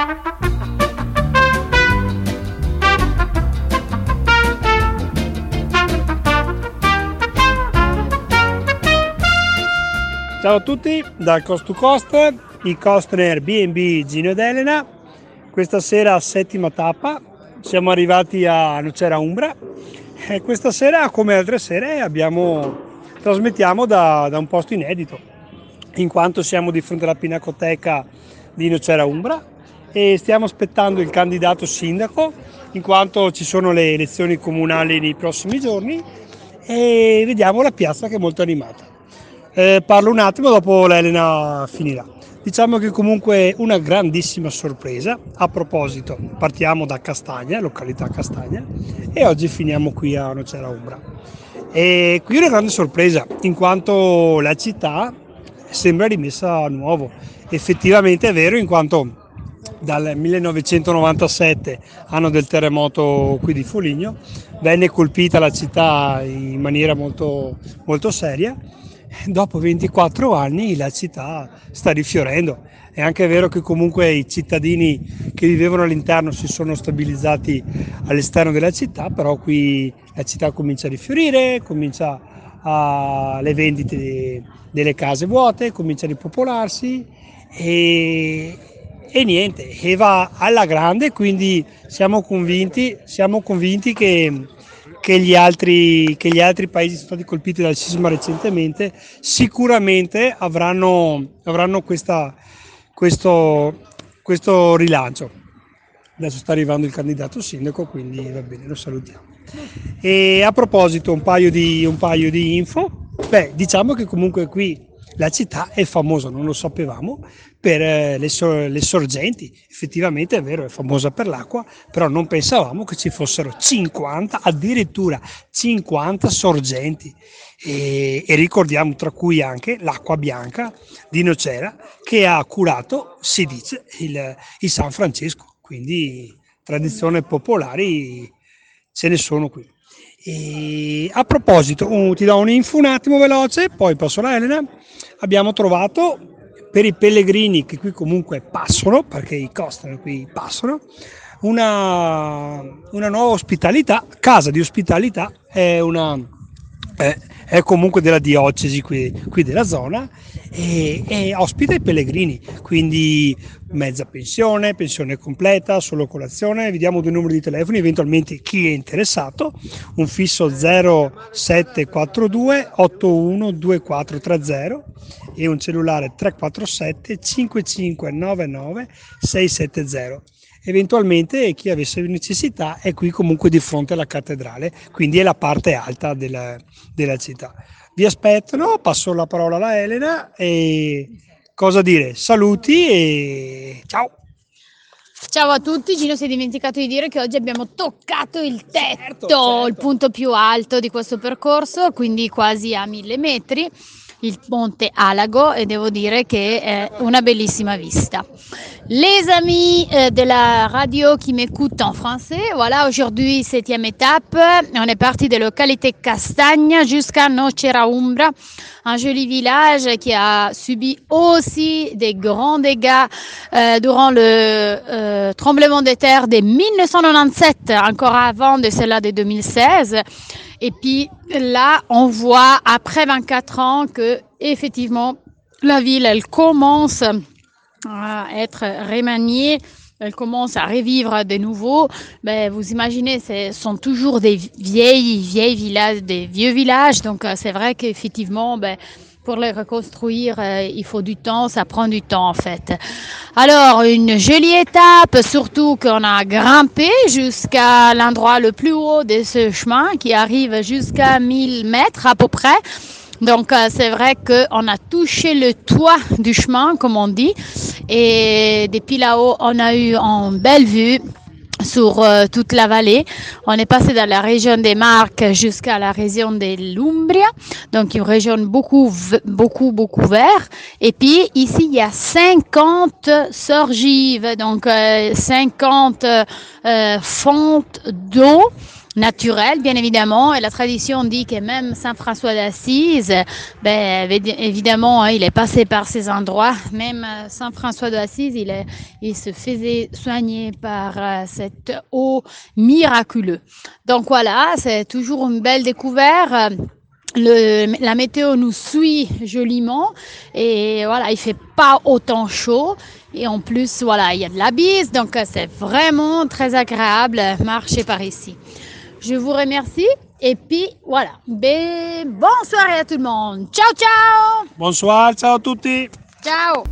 Ciao a tutti dal Cost to Cost, i Costner B&B Gino ed Elena. Questa sera settima tappa, siamo arrivati a Nocera Umbra e questa sera come altre sere abbiamo, trasmettiamo da, da un posto inedito in quanto siamo di fronte alla Pinacoteca di Nocera Umbra e stiamo aspettando il candidato sindaco in quanto ci sono le elezioni comunali nei prossimi giorni e vediamo la piazza che è molto animata. Eh, parlo un attimo, dopo l'Elena finirà. Diciamo che comunque una grandissima sorpresa. A proposito, partiamo da Castagna, località Castagna, e oggi finiamo qui a Nocera Umbra. E qui una grande sorpresa, in quanto la città sembra rimessa a nuovo. Effettivamente è vero, in quanto dal 1997, anno del terremoto qui di Foligno, venne colpita la città in maniera molto, molto seria dopo 24 anni la città sta rifiorendo. È anche vero che comunque i cittadini che vivevano all'interno si sono stabilizzati all'esterno della città, però qui la città comincia a rifiorire, comincia a, le vendite delle case vuote, comincia a ripopolarsi e, e niente, e va alla grande, quindi siamo convinti, siamo convinti che che gli, altri, che gli altri paesi sono stati colpiti dal sisma recentemente sicuramente avranno, avranno questa, questo, questo rilancio. Adesso sta arrivando il candidato sindaco, quindi va bene, lo salutiamo. E a proposito, un paio di, un paio di info. Beh, diciamo che comunque qui la città è famosa, non lo sapevamo, per eh, le, so- le, sorgenti. Effettivamente è vero, è famosa per l'acqua, però non pensavamo che ci fossero 50, addirittura 50 sorgenti. E, e ricordiamo tra cui anche l'acqua bianca di Nocera che ha curato, si dice, il, il San Francesco. Quindi tradizioni popolari ce ne sono qui. E a proposito, uh, ti do un'info un attimo veloce, poi passo alla Elena. Abbiamo trovato per i pellegrini che qui comunque passano, perché i costano qui passano, una, una nuova ospitalità, casa di ospitalità, è una è, è comunque della diocesi qui, qui della zona e, e, ospita i pellegrini, quindi mezza pensione, pensione completa, solo colazione, vediamo due numeri di telefono, eventualmente chi è interessato, un fisso 0742 812430 e un cellulare 347 5599 670 eventualmente chi avesse necessità è qui comunque di fronte alla cattedrale, quindi è la parte alta della, della città. Vi aspettano, passo la parola alla Elena e cosa dire? Saluti e ciao! Ciao a tutti, Gino si è dimenticato di dire che oggi abbiamo toccato il tetto, certo, certo. il punto più alto di questo percorso, quindi quasi a mille metri il monte Alago et devo dire che è una bellissima vista. Les amis euh, de la radio qui m'écoutent en français, voilà aujourd'hui septième étape. On est parti de localité Castagna jusqu'à Nocera Umbra, un joli village qui a subi aussi des grands dégâts euh, durant le euh, tremblement de terre de 1997, encore avant de celle-là de 2016. Et puis là, on voit après 24 ans que effectivement la ville, elle commence à être remaniée, elle commence à revivre de nouveau. Ben, vous imaginez, ce sont toujours des vieilles, vieilles villages, des vieux villages. Donc euh, c'est vrai qu'effectivement, ben, pour les reconstruire, euh, il faut du temps, ça prend du temps en fait. Alors, une jolie étape, surtout qu'on a grimpé jusqu'à l'endroit le plus haut de ce chemin qui arrive jusqu'à 1000 mètres à peu près. Donc euh, c'est vrai qu'on a touché le toit du chemin, comme on dit, et depuis là-haut, on a eu une belle vue sur euh, toute la vallée. On est passé dans la région des Marques jusqu'à la région de l'Umbria, donc une région beaucoup, beaucoup, beaucoup vert. Et puis ici, il y a 50 sorgives, donc 50 euh, euh, fontes d'eau naturel, bien évidemment. Et la tradition dit que même Saint François d'Assise, ben, évidemment, hein, il est passé par ces endroits. Même euh, Saint François d'Assise, il, il se faisait soigner par euh, cette eau miraculeuse. Donc voilà, c'est toujours une belle découverte. La météo nous suit joliment et voilà, il fait pas autant chaud et en plus voilà, il y a de la bise donc c'est vraiment très agréable marcher par ici. Je vous remercie et puis voilà, ben, bonsoir à tout le monde. Ciao ciao. Bonsoir, ciao a tutti. Ciao.